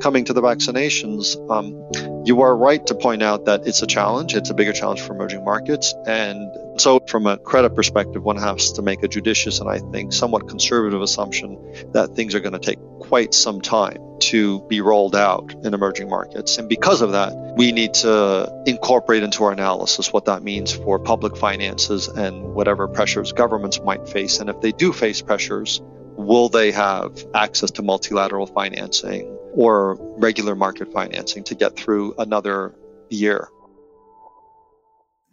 coming to the vaccinations, um, you are right to point out that it's a challenge. It's a bigger challenge for emerging markets. And so, from a credit perspective, one has to make a judicious and I think somewhat conservative assumption that things are going to take quite some time to be rolled out in emerging markets. And because of that, we need to incorporate into our analysis what that means for public finances and whatever pressures governments might face. And if they do face pressures, will they have access to multilateral financing or regular market financing to get through another year?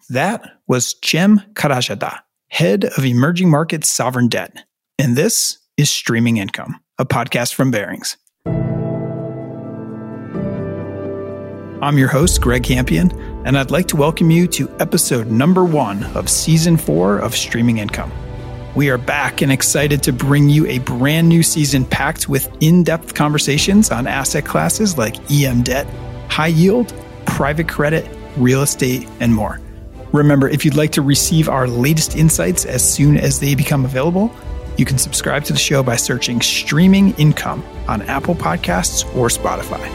That was Cem Karacadag, head of emerging markets sovereign debt. And this is Streaming Income, a podcast from Barings. I'm your host, Greg Campion, and I'd like to welcome you to episode number one of season four of Streaming Income. We are back and excited to bring you a brand new season packed with in depth conversations on asset classes like EM debt, high yield, private credit, real estate, and more. Remember, if you'd like to receive our latest insights as soon as they become available, you can subscribe to the show by searching Streaming Income on Apple Podcasts or Spotify.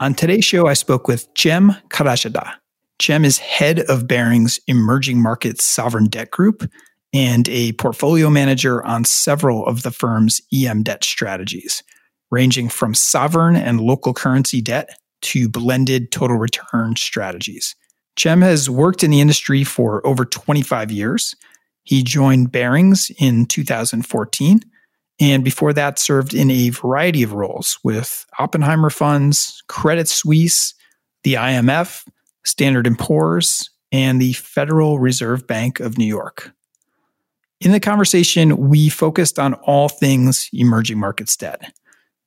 On today's show, I spoke with Cem Karacadag, Cem is head of Barings Emerging Markets Sovereign Debt Group and a portfolio manager on several of the firm's EM debt strategies, ranging from sovereign and local currency debt to blended total return strategies. Cem has worked in the industry for over 25 years. He joined Barings in 2014 and before that served in a variety of roles with Oppenheimer Funds, Credit Suisse, the IMF, Standard & Poor's, and the Federal Reserve Bank of New York. In the conversation, we focused on all things emerging markets debt.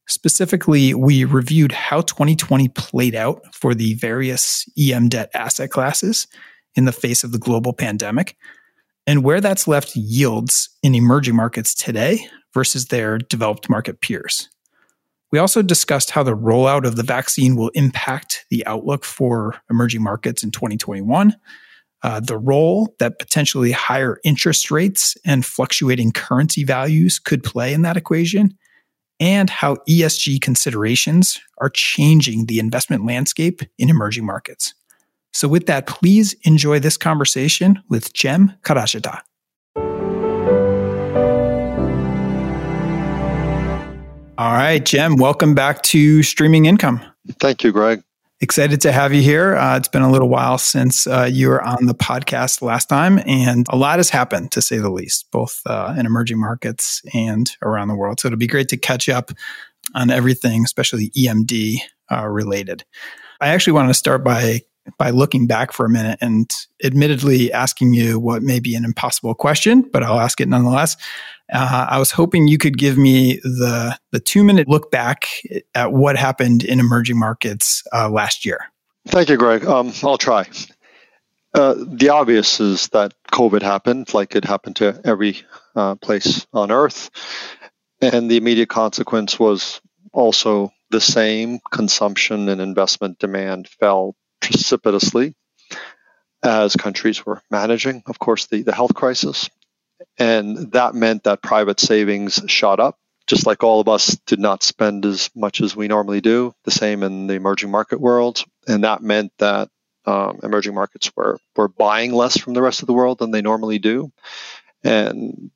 Specifically, we reviewed how 2020 played out for the various EM debt asset classes in the face of the global pandemic and where that's left yields in emerging markets today versus their developed market peers. We also discussed how the rollout of the vaccine will impact the outlook for emerging markets in 2021, uh, the role that potentially higher interest rates and fluctuating currency values could play in that equation, and how ESG considerations are changing the investment landscape in emerging markets. So, with that, please enjoy this conversation with Cem Karacadag. All right, Cem, welcome back to Streaming Income. Thank you, Greg. Excited to have you here. Uh, it's been a little while since uh, you were on the podcast last time, and a lot has happened, to say the least, both uh, in emerging markets and around the world. So it'll be great to catch up on everything, especially EMD uh, related. I actually want to start by by looking back for a minute and admittedly asking you what may be an impossible question, but I'll ask it nonetheless. Uh, I was hoping you could give me the the two minute look back at what happened in emerging markets uh, last year. Thank you, Greg. Um, I'll try. Uh, the obvious is that COVID happened, like it happened to every uh, place on Earth, and the immediate consequence was also the same. Consumption and investment demand fell precipitously as countries were managing, of course, the, the health crisis. And that meant that private savings shot up, just like all of us did not spend as much as we normally do, the same in the emerging market world. And that meant that um, emerging markets were, were buying less from the rest of the world than they normally do. And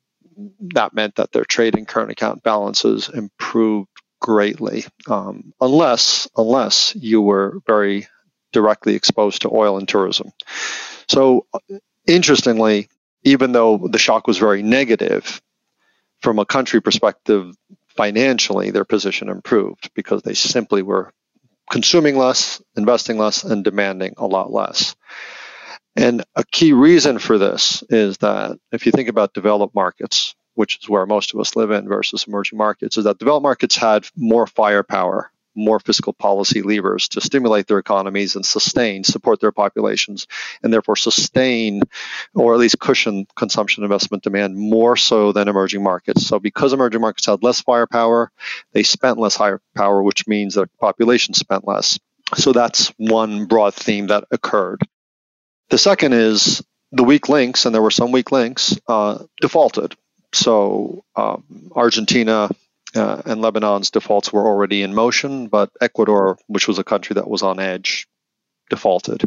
that meant that their trade and current account balances improved greatly, um, unless unless you were very directly exposed to oil and tourism. So, interestingly, even though the shock was very negative, from a country perspective, financially, their position improved because they simply were consuming less, investing less, and demanding a lot less. And a key reason for this is that if you think about developed markets, which is where most of us live in versus emerging markets, is that developed markets had more firepower more fiscal policy levers to stimulate their economies and sustain, support their populations, and therefore sustain or at least cushion consumption investment demand more so than emerging markets. So, because emerging markets had less firepower, they spent less firepower, which means their population spent less. So, that's one broad theme that occurred. The second is the weak links, and there were some weak links, uh, defaulted So um, Argentina uh, and Lebanon's defaults were already in motion, but Ecuador, which was a country that was on edge, defaulted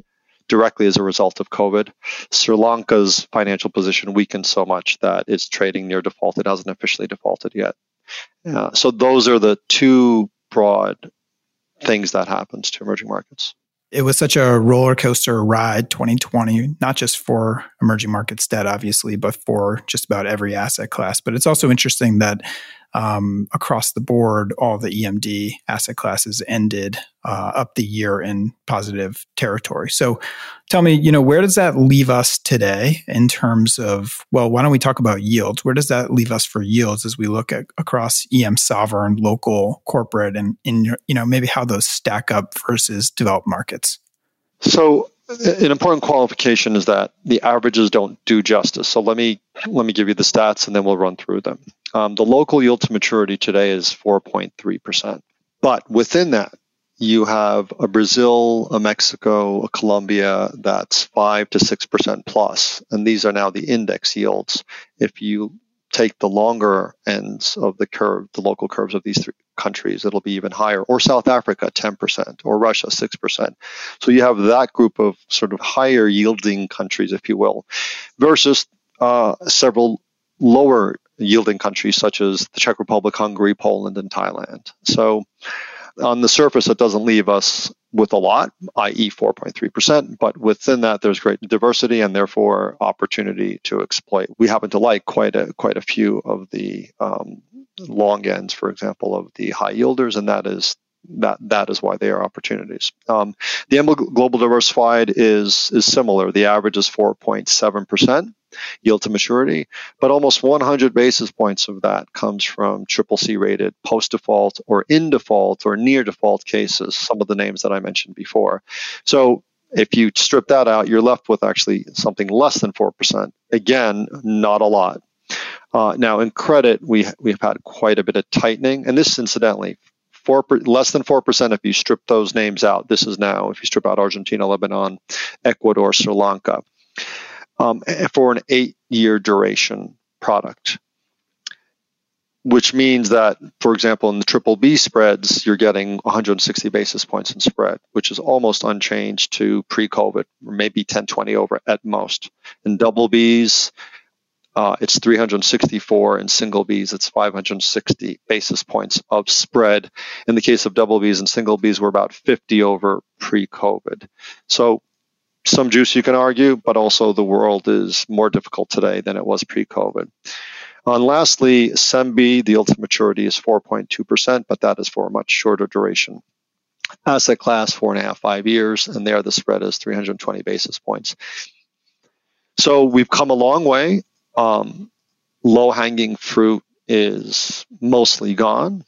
directly as a result of COVID. Sri Lanka's financial position weakened so much that it's trading near default. It hasn't officially defaulted yet. Uh, so those are the two broad things that happens to emerging markets. It was such a roller coaster ride 2020, not just for emerging markets debt, obviously, but for just about every asset class. But it's also interesting that um, across the board, all the EMD asset classes ended uh, up the year in positive territory. So tell me, you know, where does that leave us today in terms of, well, why don't we talk about yields? Where does that leave us for yields as we look at across EM sovereign, local, corporate, and in, you know, maybe how those stack up versus developed markets? So an important qualification is that the averages don't do justice. So let me let me give you the stats and then we'll run through them. Um, the local yield to maturity today is 4.3%. But within that, you have a Brazil, a Mexico, a Colombia that's 5 to 6% plus, and these are now the index yields. If you take the longer ends of the curve, the local curves of these three countries, it'll be even higher. Or South Africa, 10%, or Russia, 6%. So you have that group of sort of higher yielding countries, if you will, versus uh, several lower yielding countries such as the Czech Republic, Hungary, Poland, and Thailand. So on the surface, it doesn't leave us with a lot, i.e., 4.3%, but within that, there's great diversity and therefore opportunity to exploit. We happen to like quite a quite a few of the um, long ends, for example, of the high yielders, and that is that that is why they are opportunities. Um, the Global Diversified is is similar. The average is 4.7 percent yield to maturity, but almost 100 basis points of that comes from triple C rated post default or in default or near default cases, some of the names that I mentioned before. So if you strip that out, you're left with actually something less than 4%. Again, not a lot. Uh, now, in credit, we, we've had quite a bit of tightening, and this incidentally, four less than four percent if you strip those names out. This is now if you strip out Argentina, Lebanon, Ecuador, Sri Lanka um, for an eight year duration product. Which means that, for example, in the triple B spreads, you're getting 160 basis points in spread, which is almost unchanged to pre COVID, or maybe 10, 20 over at most. In double Bs, uh, it's 364. In single Bs, it's 560 basis points of spread. In the case of double Bs and single Bs, we're about 50 over pre COVID. So some juice you can argue, but also the world is more difficult today than it was pre-COVID. And lastly, CEMBI, the ultimate maturity is 4.2%, but that is for a much shorter duration. Asset class, four and a half, five years, and there the spread is 320 basis points. So we've come a long way. Um, low hanging fruit is mostly gone,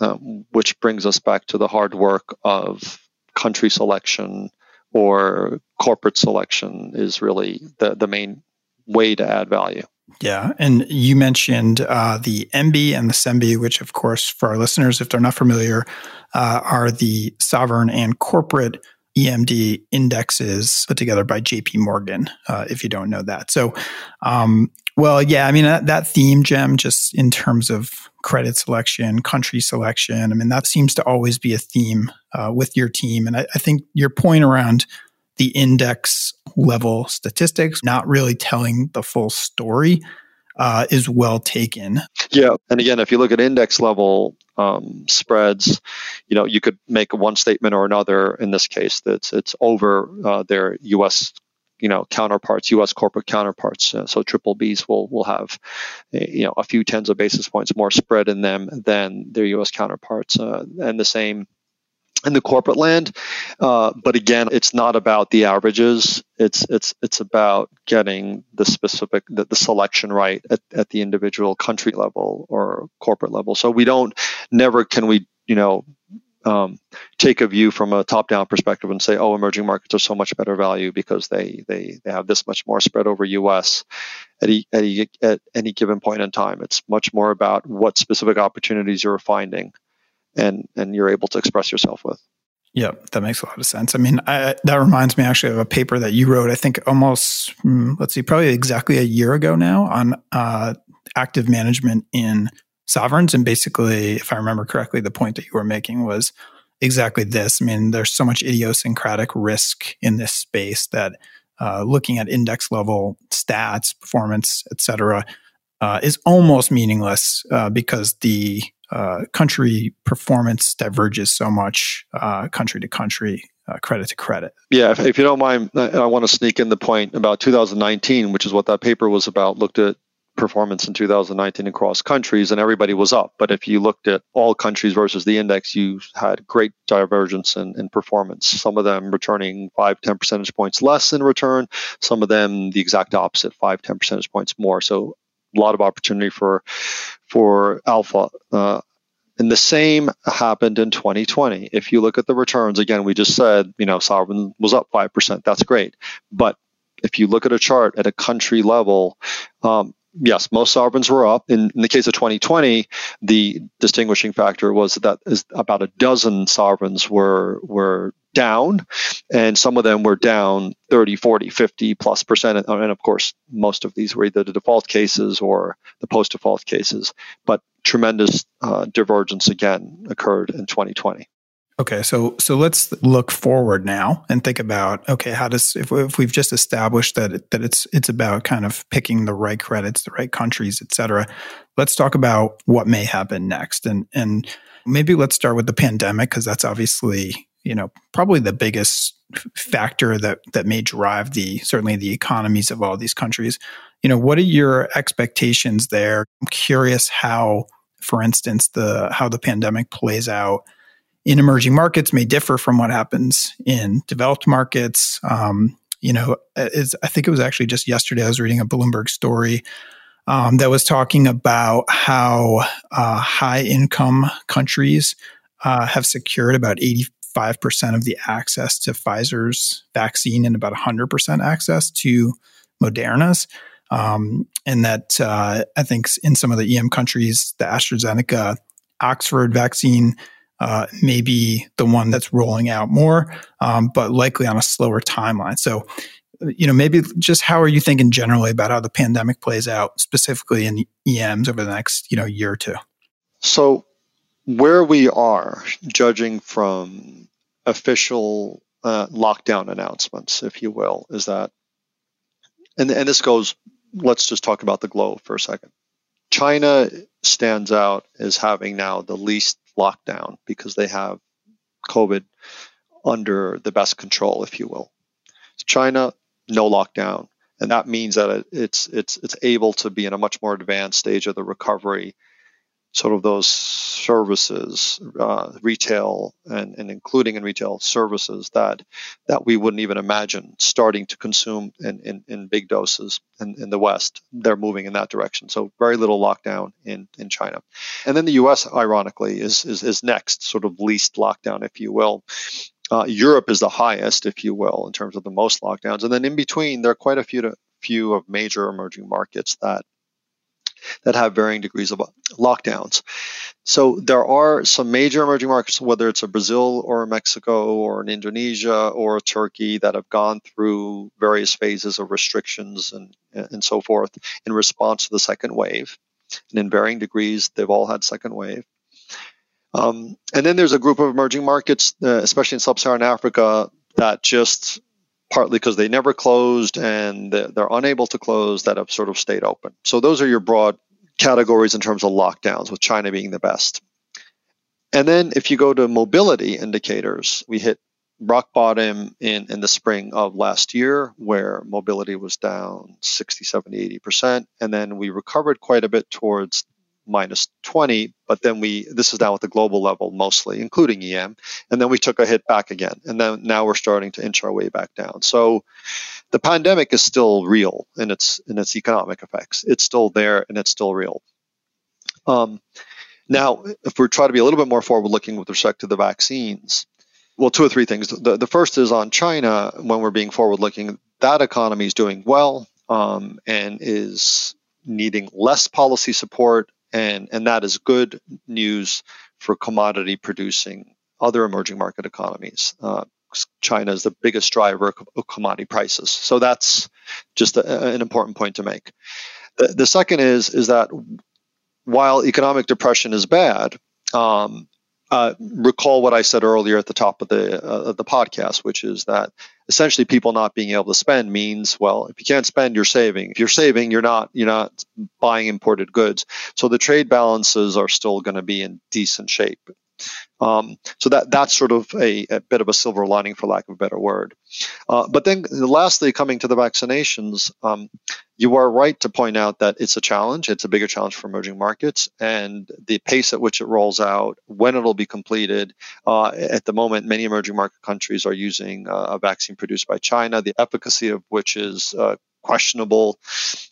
um, which brings us back to the hard work of country selection, or corporate selection is really the, the main way to add value. Yeah. And you mentioned uh, the EMBI and the CEMBI, which, of course, for our listeners, if they're not familiar, uh, are the sovereign and corporate EMD indexes put together by JP Morgan, uh, if you don't know that. So, um, well, yeah, I mean, that, that theme, Cem, just in terms of credit selection, country selection, I mean, that seems to always be a theme uh, with your team. And I, I think your point around the index level statistics, not really telling the full story, uh, is well taken. Yeah, and again, if you look at index level um, spreads, you know, you could make one statement or another. In this case, that it's over uh, their U.S. You know, counterparts, U.S. corporate counterparts. Uh, so triple Bs will will have, eh, you know, a few tens of basis points more spread in them than their U.S. counterparts, uh, and the same in the corporate land. Uh, but again, it's not about the averages. It's it's it's about getting the specific the, the selection right at, at the individual country level or corporate level. So we don't never can we you know um, take a view from a top-down perspective and say, "Oh, emerging markets are so much better value because they they, they have this much more spread over U.S." At, e, at, e, at any given point in time, it's much more about what specific opportunities you're finding and and you're able to express yourself with. Yeah, that makes a lot of sense. I mean, I, that reminds me actually of a paper that you wrote. I think almost mm, let's see, probably exactly a year ago now on uh, active management in sovereigns. And basically, if I remember correctly, the point that you were making was exactly this. I mean, there's so much idiosyncratic risk in this space that uh, looking at index level stats, performance, et cetera, uh, is almost meaningless uh, because the uh, country performance diverges so much uh, country to country, uh, credit to credit. Yeah, if, if, you don't mind, I want to sneak in the point about 2019, which is what that paper was about. Looked at performance in 2019 across countries, and everybody was up. But if you looked at all countries versus the index, you had great divergence in, in performance. Some of them returning 5, 10 percentage points less in return, some of them the exact opposite, 5, 10 percentage points more. So a lot of opportunity for for alpha. Uh, and the same happened in 2020. If you look at the returns, again, we just said, you know, sovereign was up 5%. That's great. But if you look at a chart at a country level, um, yes, most sovereigns were up. In, in, the case of 2020, the distinguishing factor was that is about a dozen sovereigns were were down, and some of them were down 30, 40, 50 plus percent. And of course, most of these were either the default cases or the post default cases. But tremendous uh, divergence again occurred in 2020. Okay, so so let's look forward now and think about okay, how does if, if we've just established that it, that it's it's about kind of picking the right credits, the right countries, et cetera. Let's talk about what may happen next, and and maybe let's start with the pandemic because that's obviously you know probably the biggest factor that that may drive the certainly the economies of all these countries. You know, what are your expectations there? I'm curious how, for instance, the how the pandemic plays out in emerging markets may differ from what happens in developed markets. Um, you know, I think it was actually just yesterday I was reading a Bloomberg story um, that was talking about how uh, high income countries uh, have secured about 85% of the access to Pfizer's vaccine and about 100% access to Moderna's. Um, and that uh, I think in some of the EM countries, the AstraZeneca Oxford vaccine uh, maybe the one that's rolling out more, um, but likely on a slower timeline. So, you know, maybe just how are you thinking generally about how the pandemic plays out, specifically in EMs over the next, you know, year or two? So, where we are, judging from official uh, lockdown announcements, if you will, is that, and, and this goes, let's just talk about the globe for a second. China stands out as having now the least lockdown because they have COVID under the best control, if you will. China, no lockdown, and that means that it's it's it's able to be in a much more advanced stage of the recovery sort of those services, uh, retail, and, and including in retail services that that we wouldn't even imagine starting to consume in, in, in big doses in, in the West. They're moving in that direction. So very little lockdown in, in China. And then the US, ironically, is, is, is next, sort of least lockdown, if you will. Uh, Europe is the highest, if you will, in terms of the most lockdowns. And then in between, there are quite a few to, few of major emerging markets that that have varying degrees of lockdowns. So there are some major emerging markets, whether it's a Brazil or a Mexico or an Indonesia or a Turkey, that have gone through various phases of restrictions and, and so forth in response to the second wave. And in varying degrees, they've all had second wave. Um, and then there's a group of emerging markets, uh, especially in sub-Saharan Africa, that just partly because they never closed and they're unable to close that have sort of stayed open. So those are your broad categories in terms of lockdowns, with China being the best. And then if you go to mobility indicators, we hit rock bottom in, in the spring of last year where mobility was down 60, 70, 80%. And then we recovered quite a bit towards minus 20, but then we, this is now at the global level mostly, including EM, and then we took a hit back again. And then now we're starting to inch our way back down. So the pandemic is still real in its, in its economic effects. It's still there and it's still real. Um, now, if we try to be a little bit more forward looking with respect to the vaccines, well, two or three things. The, the first is on China, when we're being forward looking, that economy is doing well um, and is needing less policy support and and that is good news for commodity producing other emerging market economies. Uh, China is the biggest driver of commodity prices, so that's just a, an important point to make. The, the second is is that while economic depression is bad, um, uh, recall what I said earlier at the top of the uh, of the podcast, which is that essentially people not being able to spend means well, if you can't spend, you're saving. If you're saving, you're not you're not buying imported goods. So the trade balances are still going to be in decent shape. Um, so that that's sort of a, a, bit of a silver lining, for lack of a better word. Uh, but then, lastly, coming to the vaccinations, um, you are right to point out that it's a challenge. It's a bigger challenge for emerging markets, and the pace at which it rolls out, when it'll be completed. Uh, at the moment, many emerging market countries are using uh, a vaccine produced by China, the efficacy of which is uh, questionable,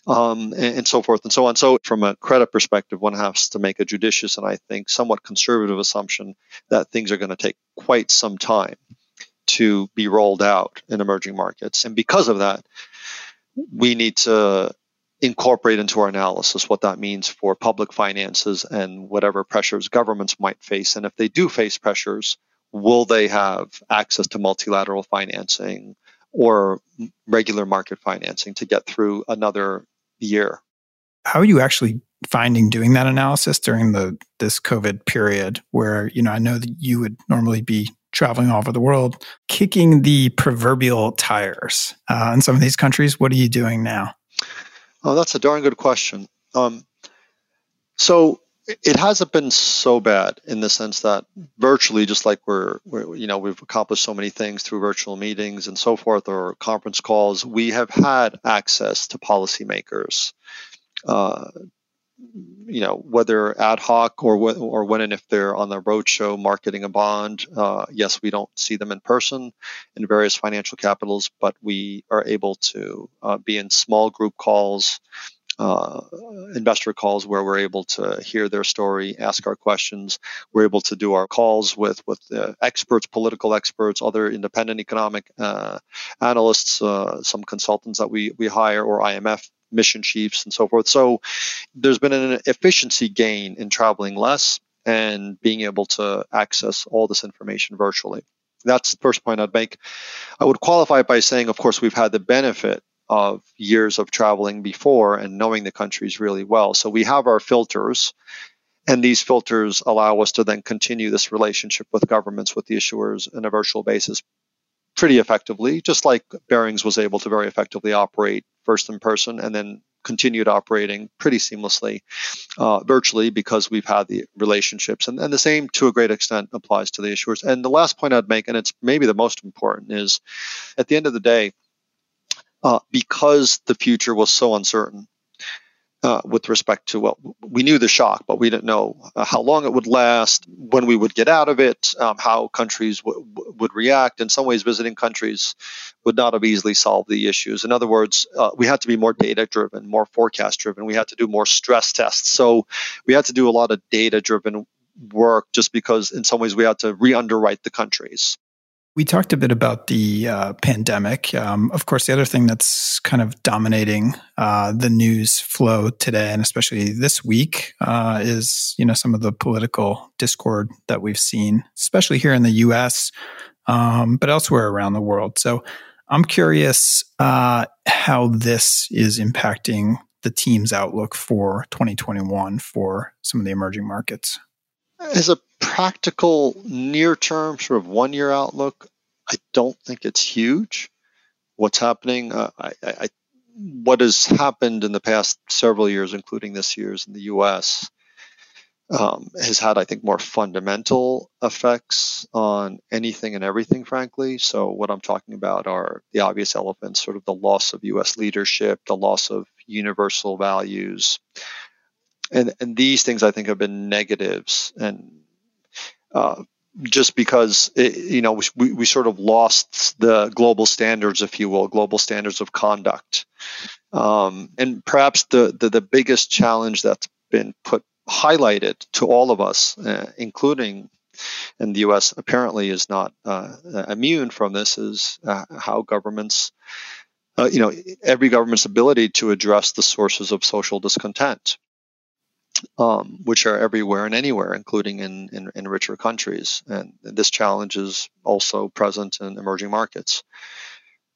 um, and, and, so forth and so on. So, from a credit perspective, one has to make a judicious and I think somewhat conservative assumption that things are going to take quite some time to be rolled out in emerging markets. And because of that, we need to incorporate into our analysis what that means for public finances and whatever pressures governments might face. And if they do face pressures, will they have access to multilateral financing? Or regular market financing to get through another year. How are you actually finding doing that analysis during the this COVID period where, you know, I know that you would normally be traveling all over the world, kicking the proverbial tires uh, in some of these countries. What are you doing now? Oh, that's a darn good question. Um, so it hasn't been so bad in the sense that virtually just like we're, we're, you know we've accomplished so many things through virtual meetings and so forth or conference calls we have had access to policymakers. Uh, you know whether ad hoc or or when and if they're on the roadshow marketing a bond uh, yes we don't see them in person in various financial capitals but we are able to uh, be in small group calls uh, investor calls where we're able to hear their story, ask our questions. We're able to do our calls with with experts, political experts, other independent economic uh, analysts, uh, some consultants that we we hire, or IMF mission chiefs and so forth. So there's been an efficiency gain in traveling less and being able to access all this information virtually. That's the first point I'd make. I would qualify it by saying, of course, we've had the benefit of years of traveling before and knowing the countries really well. So we have our filters, and these filters allow us to then continue this relationship with governments, with the issuers, on a virtual basis pretty effectively, just like Barings was able to very effectively operate first in person and then continued operating pretty seamlessly uh, virtually because we've had the relationships. And, and the same, to a great extent, applies to the issuers. And the last point I'd make, and it's maybe the most important, is at the end of the day, uh, because the future was so uncertain uh, with respect to well, we knew the shock, but we didn't know uh, how long it would last, when we would get out of it, um, how countries w- w- would react. In some ways, visiting countries would not have easily solved the issues. In other words, uh, we had to be more data driven, more forecast driven. We had to do more stress tests. So we had to do a lot of data driven work just because, in some ways, we had to re underwrite the countries. We talked a bit about the uh, pandemic. Um, of course, the other thing that's kind of dominating uh, the news flow today, and especially this week, uh, is you know some of the political discord that we've seen, especially here in the U.S., um, but elsewhere around the world. So, I'm curious uh, how this is impacting the team's outlook for 2021 for some of the emerging markets. As a practical near term sort of one year outlook, I don't think it's huge. What's happening, uh, I, I, what has happened in the past several years, including this year's in the U.S., um, has had, I think, more fundamental effects on anything and everything, frankly. So, what I'm talking about are the obvious elements, sort of the loss of U.S. leadership, the loss of universal values, and and these things I think have been negatives and uh, just because it, you know we, we sort of lost the global standards, if you will, global standards of conduct, um, and perhaps the, the, the biggest challenge that's been put highlighted to all of us, uh, including and the U.S. apparently is not uh, immune from this, is uh, how governments. Uh, you know, every government's ability to address the sources of social discontent um, which are everywhere and anywhere, including in, in, in, richer countries. And this challenge is also present in emerging markets.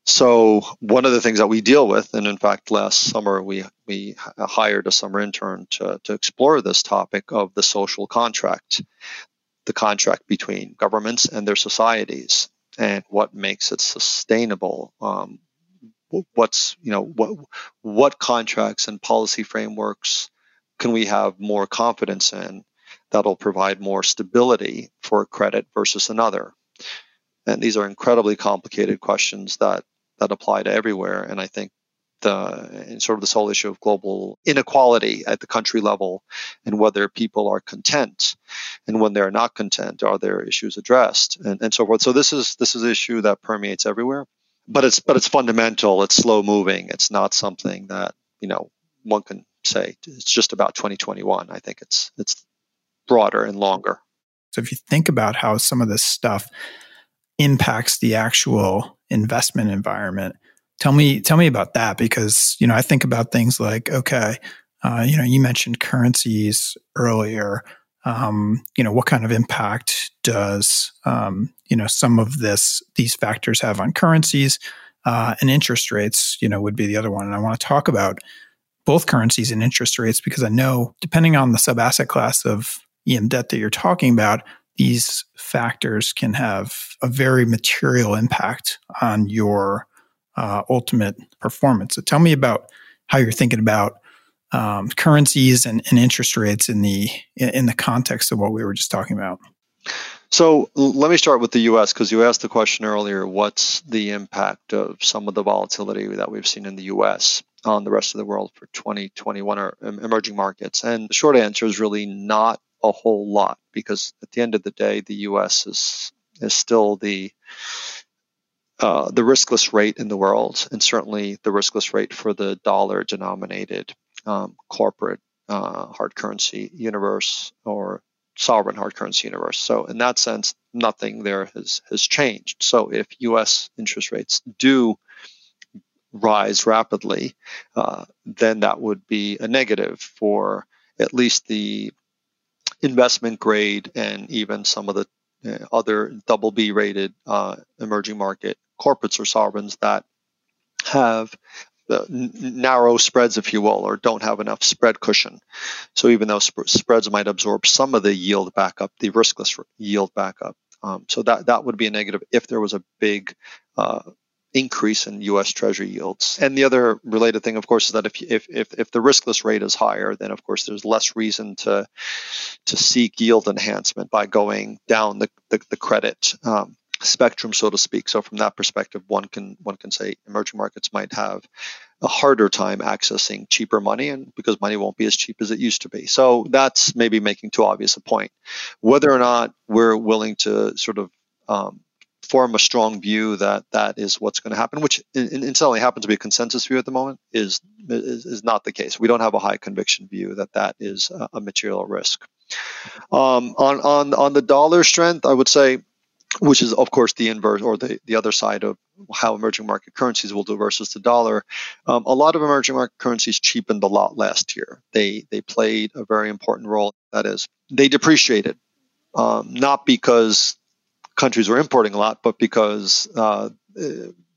So one of the things that we deal with, and in fact, last summer we we hired a summer intern to to explore this topic of the social contract, the contract between governments and their societies, and what makes it sustainable. Um, what's you know what what contracts and policy frameworks can we have more confidence in that'll provide more stability for credit versus another? And these are incredibly complicated questions that that apply to everywhere. And I think the sort of this whole issue of global inequality at the country level and whether people are content. And when they're not content are their issues addressed? And, and so forth. So this is this is an issue that permeates everywhere. But it's but it's fundamental. It's slow moving. It's not something that you know one can say it's just about 2021 i think it's it's broader and longer so if you think about how some of this stuff impacts the actual investment environment. Tell me, tell me about that because you know I think about things like okay, uh, you know you mentioned currencies earlier. Um, you know what kind of impact does um, you know some of this these factors have on currencies uh, and interest rates? You know would be the other one, and I want to talk about both currencies and interest rates because I know depending on the sub asset class of EM debt that you're talking about, these factors can have a very material impact on your uh, ultimate performance. So tell me about how you're thinking about um, currencies and, and, interest rates in the in the context of what we were just talking about. So let me start with the U.S. because you asked the question earlier: What's the impact of some of the volatility that we've seen in the U.S. on the rest of the world for 2021 or emerging markets? And the short answer is really not a whole lot because at the end of the day, the U.S. is is still the uh, the riskless rate in the world, and certainly the riskless rate for the dollar-denominated um, corporate uh, hard currency universe or sovereign hard currency universe. So in that sense, nothing there has has changed. So if U.S. interest rates do rise rapidly, uh, then that would be a negative for at least the investment grade and even some of the uh, other double B rated uh, emerging market corporates or sovereigns that have uh, narrow spreads, if you will, or don't have enough spread cushion. So even though sp- spreads might absorb some of the yield back up, the riskless yield back up. Um, so that that would be a negative if there was a big uh, increase in U.S. Treasury yields. And the other related thing, of course, is that if if if, if the riskless rate is higher, then of course there's less reason to to seek yield enhancement by going down the the, the credit. Um, spectrum so to speak so from that perspective one can one can say emerging markets might have a harder time accessing cheaper money and because money won't be as cheap as it used to be so that's maybe making too obvious a point whether or not we're willing to sort of um, form a strong view that that is what's going to happen, which incidentally happens to be a consensus view at the moment, is, is, is not the case. We don't have a high conviction view that that is a, material risk. Um, on on on the dollar strength, I would say, which is of course the inverse or the, the other side of how emerging market currencies will do versus the dollar. Um, a lot of emerging market currencies cheapened a lot last year. They they played a very important role. That is, they depreciated. Um, not because countries were importing a lot, but because uh,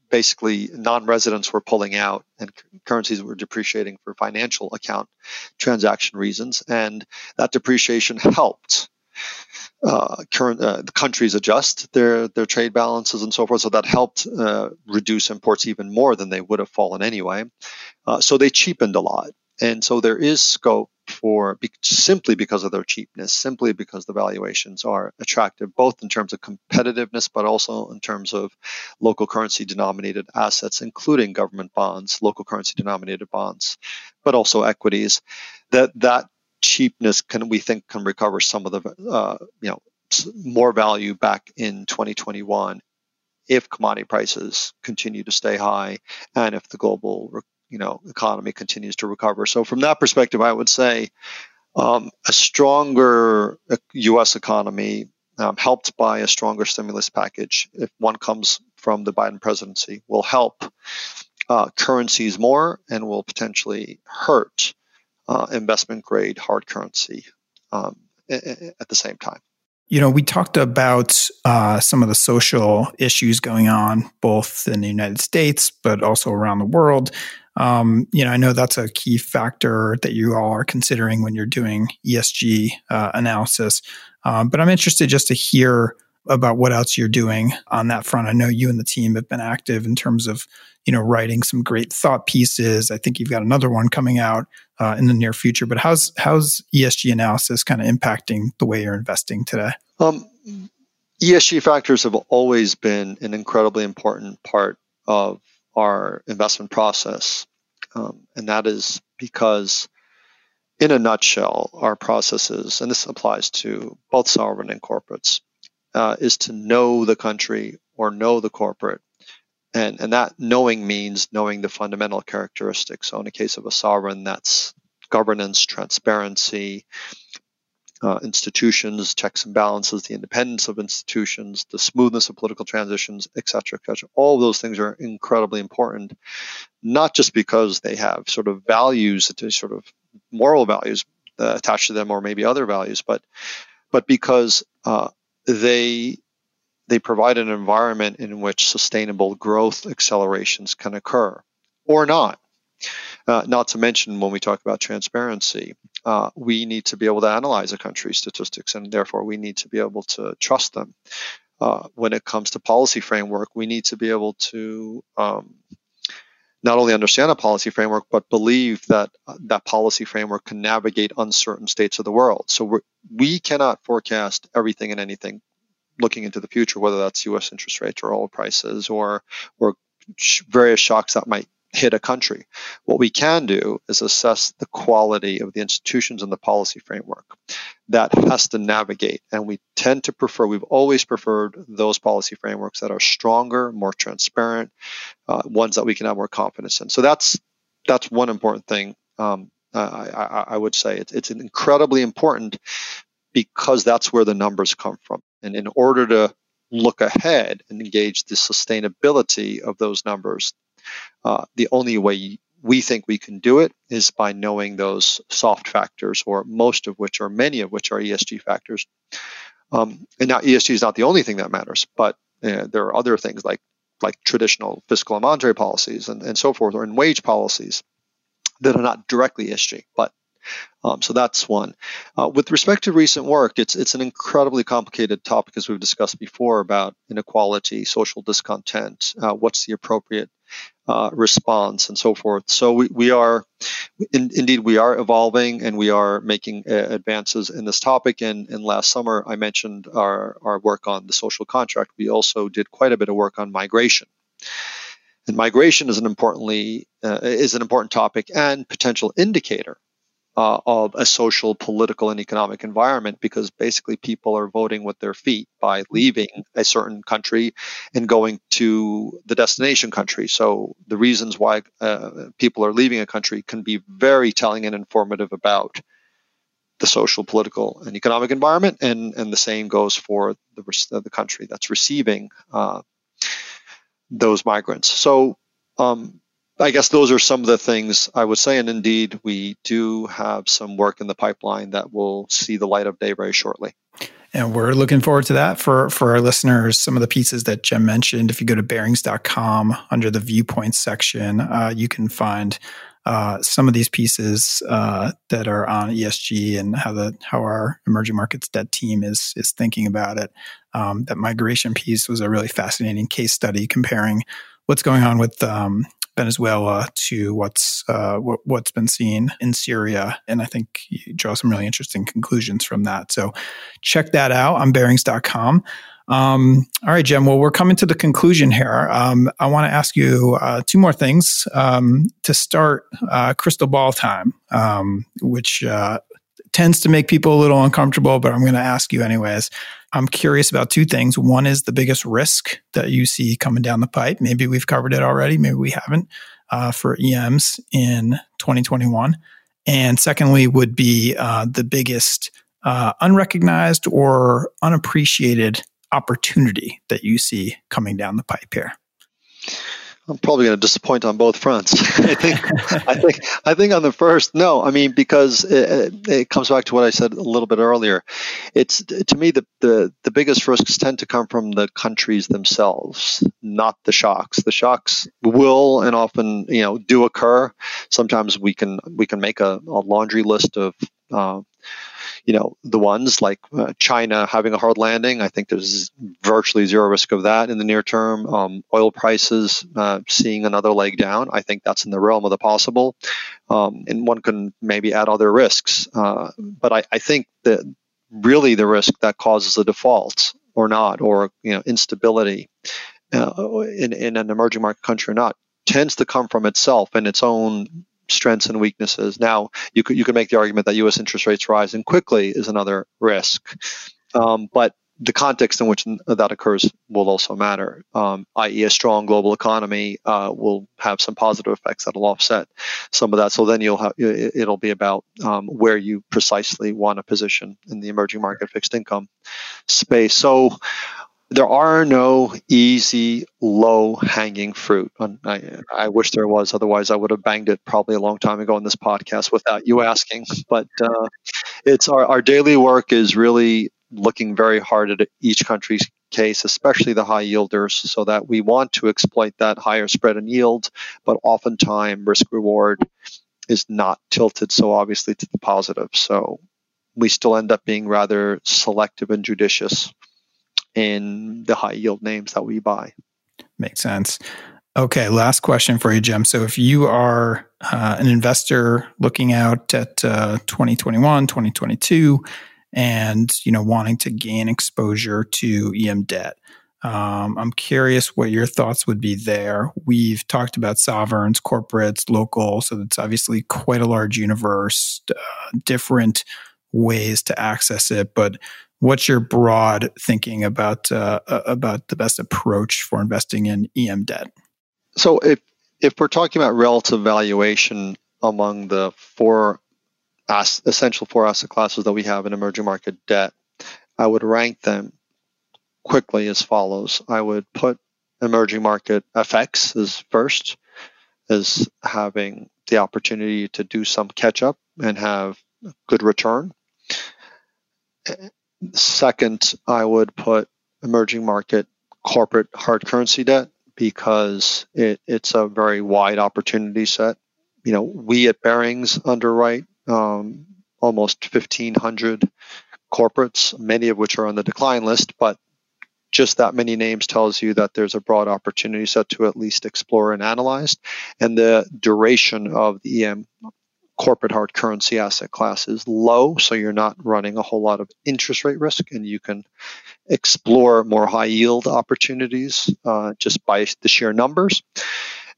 basically non-residents were pulling out and currencies were depreciating for financial account transaction reasons, and that depreciation helped uh, current uh, the countries adjust their their trade balances and so forth. So that helped uh, reduce imports even more than they would have fallen anyway. Uh, so they cheapened a lot, and so there is scope for be, simply because of their cheapness, simply because the valuations are attractive, both in terms of competitiveness, but also in terms of local currency denominated assets, including government bonds, local currency denominated bonds, but also equities. That that cheapness can we think can recover some of the uh, you know more value back in 2021 if commodity prices continue to stay high and if the global you know economy continues to recover. So from that perspective, I would say um, a stronger U.S. Uh, economy, um, helped by a stronger stimulus package, if one comes from the Biden presidency, will help uh, currencies more and will potentially hurt uh, investment grade hard currency um, at the same time. You know, we talked about uh, some of the social issues going on both in the United States, but also around the world. Um, you know, I know that's a key factor that you all are considering when you're doing ESG uh, analysis. Um, but I'm interested just to hear about what else you're doing on that front. I know you and the team have been active in terms of, you know, writing some great thought pieces. I think you've got another one coming out uh, in the near future. But how's how's ESG analysis kind of impacting the way you're investing today? Um, ESG factors have always been an incredibly important part of our investment process, um, and that is because in a nutshell, our processes, and this applies to both sovereign and corporates, uh, is to know the country or know the corporate. And, and that knowing means knowing the fundamental characteristics. So, in the case of a sovereign, that's governance, transparency, uh, institutions, checks and balances, the independence of institutions, the smoothness of political transitions, et cetera, et cetera. All those things are incredibly important, not just because they have sort of values, sort of moral values uh, attached to them, or maybe other values, but but because uh, they they provide an environment in which sustainable growth accelerations can occur or not. Uh, not to mention when we talk about transparency, uh, we need to be able to analyze a country's statistics and therefore we need to be able to trust them. Uh, when it comes to policy framework, we need to be able to um, not only understand a policy framework, but believe that uh, that policy framework can navigate uncertain states of the world. So we cannot forecast everything and anything looking into the future, whether that's U.S. interest rates or oil prices or or various shocks that might hit a country. What we can do is assess the quality of the institutions and the policy framework that has to navigate. And we tend to prefer, we've always preferred those policy frameworks that are stronger, more transparent, uh, ones that we can have more confidence in. So that's that's one important thing. Um, I, I, I, would say it's, it's incredibly important because that's where the numbers come from. And in order to look ahead and engage the sustainability of those numbers, uh, the only way we think we can do it is by knowing those soft factors, or most of which, or many of which, are ESG factors. Um, and now ESG is not the only thing that matters, but uh, there are other things like like traditional fiscal and monetary policies and, and so forth, or in wage policies that are not directly ESG, but um, so that's one. Uh, with respect to recent work, it's it's an incredibly complicated topic, as we've discussed before, about inequality, social discontent, uh, what's the appropriate uh, response, and so forth. So we, we are, in, indeed, we are evolving and we are making uh, advances in this topic. And, and last summer, I mentioned our, our work on the social contract. We also did quite a bit of work on migration. And migration is an importantly uh, is an important topic and potential indicator uh, of a social, political, and economic environment because basically people are voting with their feet by leaving a certain country and going to the destination country. So the reasons why uh, people are leaving a country can be very telling and informative about the social, political, and economic environment, and, and the same goes for the, the country that's receiving uh, those migrants. So um, I guess those are some of the things I would say. And indeed, we do have some work in the pipeline that will see the light of day very shortly. And we're looking forward to that for, for our listeners. Some of the pieces that Cem mentioned, if you go to barings.com under the viewpoints section, uh, you can find uh, some of these pieces uh, that are on ESG and how the how our emerging markets debt team is is thinking about it. Um, that migration piece was a really fascinating case study comparing what's going on with um, Venezuela to what's uh, what, what's been seen in Syria, and I think you draw some really interesting conclusions from that. So check that out on Barings.com. Um, all right, Cem. Well, we're coming to the conclusion here. Um, I want to ask you uh, two more things. Um, to start, uh, crystal ball time, um, which uh, tends to make people a little uncomfortable, but I'm going to ask you anyways. I'm curious about two things. One is the biggest risk that you see coming down the pipe. Maybe we've covered it already, maybe we haven't uh, for EMs in 2021. And secondly, would be uh, the biggest uh, unrecognized or unappreciated opportunity that you see coming down the pipe here. I'm probably going to disappoint on both fronts. I think, I think, I think on the first, no. I mean, because it, it, comes back to what I said a little bit earlier. It's to me the, the the biggest risks tend to come from the countries themselves, not the shocks. The shocks will and often, you know, do occur. Sometimes we can we can make a, a laundry list of uh, you know, the ones like uh, China having a hard landing. I think there's virtually zero risk of that in the near term. Um, oil prices uh, seeing another leg down. I think that's in the realm of the possible. Um, and one can maybe add other risks. Uh, but I, I think that really the risk that causes a default or not, or you know, instability uh, in, in an emerging market country or not, tends to come from itself and its own strengths and weaknesses. Now, you could you could make the argument that U.S. interest rates rising quickly is another risk, um, but the context in which that occurs will also matter. Um, i.e., a strong global economy uh, will have some positive effects that'll offset some of that. So then you'll have it'll be about um, where you precisely want to position in the emerging market fixed income space. So there are no easy, low hanging fruit. I, I, wish there was, otherwise, I would have banged it probably a long time ago in this podcast without you asking. But uh, it's our, our daily work is really looking very hard at each country's case, especially the high yielders, so that we want to exploit that higher spread and yield, but oftentimes risk reward is not tilted so obviously to the positive. So we still end up being rather selective and judicious in the high yield names that we buy. Makes sense. Okay, last question for you, Cem. So if you are uh, an investor looking out at uh, 2021, 2022, and you know wanting to gain exposure to EM debt, um, I'm curious what your thoughts would be there. We've talked about sovereigns, corporates, local, so it's obviously quite a large universe, uh, different ways to access it. But what's your broad thinking about uh, about the best approach for investing in EM debt? So if if we're talking about relative valuation among the four as, essential four asset classes that we have in emerging market debt, I would rank them quickly as follows. I would put emerging market FX as first, as having the opportunity to do some catch up and have good return. Second, I would put emerging market corporate hard currency debt because it, it's a very wide opportunity set. You know, we at Barings underwrite um, almost 1,500 corporates, many of which are on the decline list, but just that many names tells you that there's a broad opportunity set to at least explore and analyze. And the duration of the EM corporate hard currency asset class is low, so you're not running a whole lot of interest rate risk, and you can explore more high yield opportunities uh, just by the sheer numbers.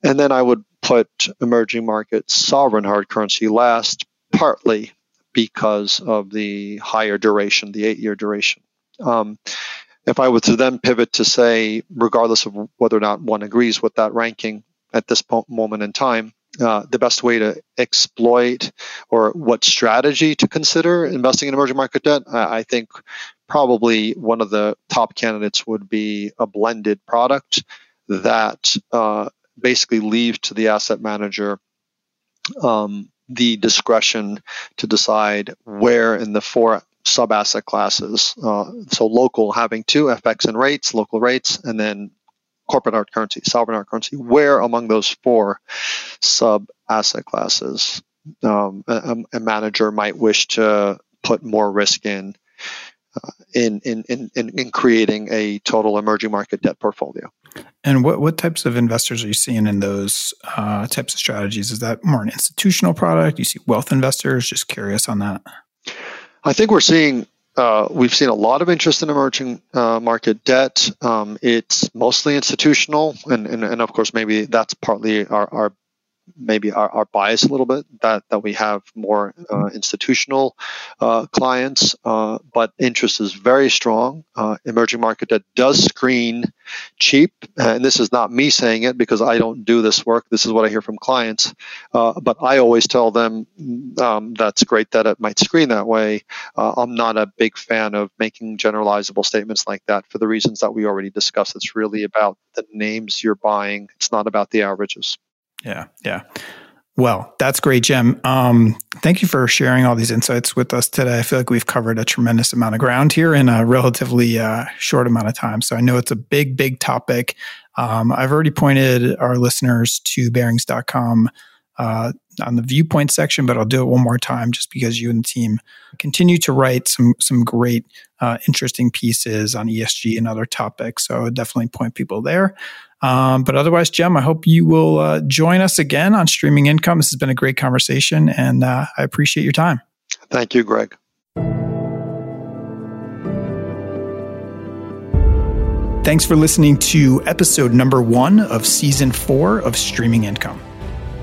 And then I would put emerging markets sovereign hard currency last, partly because of the higher duration, the eight year duration. Um, if I were to then pivot to say, regardless of whether or not one agrees with that ranking at this moment in time, uh, the best way to exploit or what strategy to consider investing in emerging market debt, I, I think probably one of the top candidates would be a blended product that uh, basically leaves to the asset manager um, the discretion to decide where in the four sub asset classes. Uh, so local having two FX and rates, local rates, and then corporate hard currency, sovereign hard currency, where among those four sub asset classes um, a, a, manager might wish to put more risk in, uh, in, in, in, in creating a total emerging market debt portfolio. And what, what types of investors are you seeing in those uh, types of strategies? Is that more an institutional product? You see wealth investors? Just curious on that. I think we're seeing uh, we've seen a lot of interest in emerging uh, market debt. Um, it's mostly institutional, and, and, and, of course, maybe that's partly our, our maybe our, our, bias a little bit that that we have more uh, institutional uh, clients, uh, but interest is very strong. Uh, emerging market debt does screen cheap, and this is not me saying it because I don't do this work. This is what I hear from clients, uh, but I always tell them um, that's great that it might screen that way. Uh, I'm not a big fan of making generalizable statements like that for the reasons that we already discussed. It's really about the names you're buying. It's not about the averages. Yeah, yeah. Well, that's great, Cem. Um, thank you for sharing all these insights with us today. I feel like we've covered a tremendous amount of ground here in a relatively uh, short amount of time. So I know it's a big, big topic. Um, I've already pointed our listeners to Barings.com uh, on the viewpoint section, but I'll do it one more time just because you and the team continue to write some some great, uh, interesting pieces on ESG and other topics. So I definitely point people there. Um, but otherwise, Cem, I hope you will uh, join us again on Streaming Income. This has been a great conversation, and uh, I appreciate your time. Thank you, Greg. Thanks for listening to episode number one of season four of Streaming Income.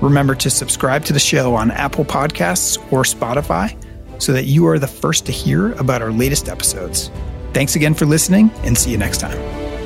Remember to subscribe to the show on Apple Podcasts or Spotify so that you are the first to hear about our latest episodes. Thanks again for listening and see you next time.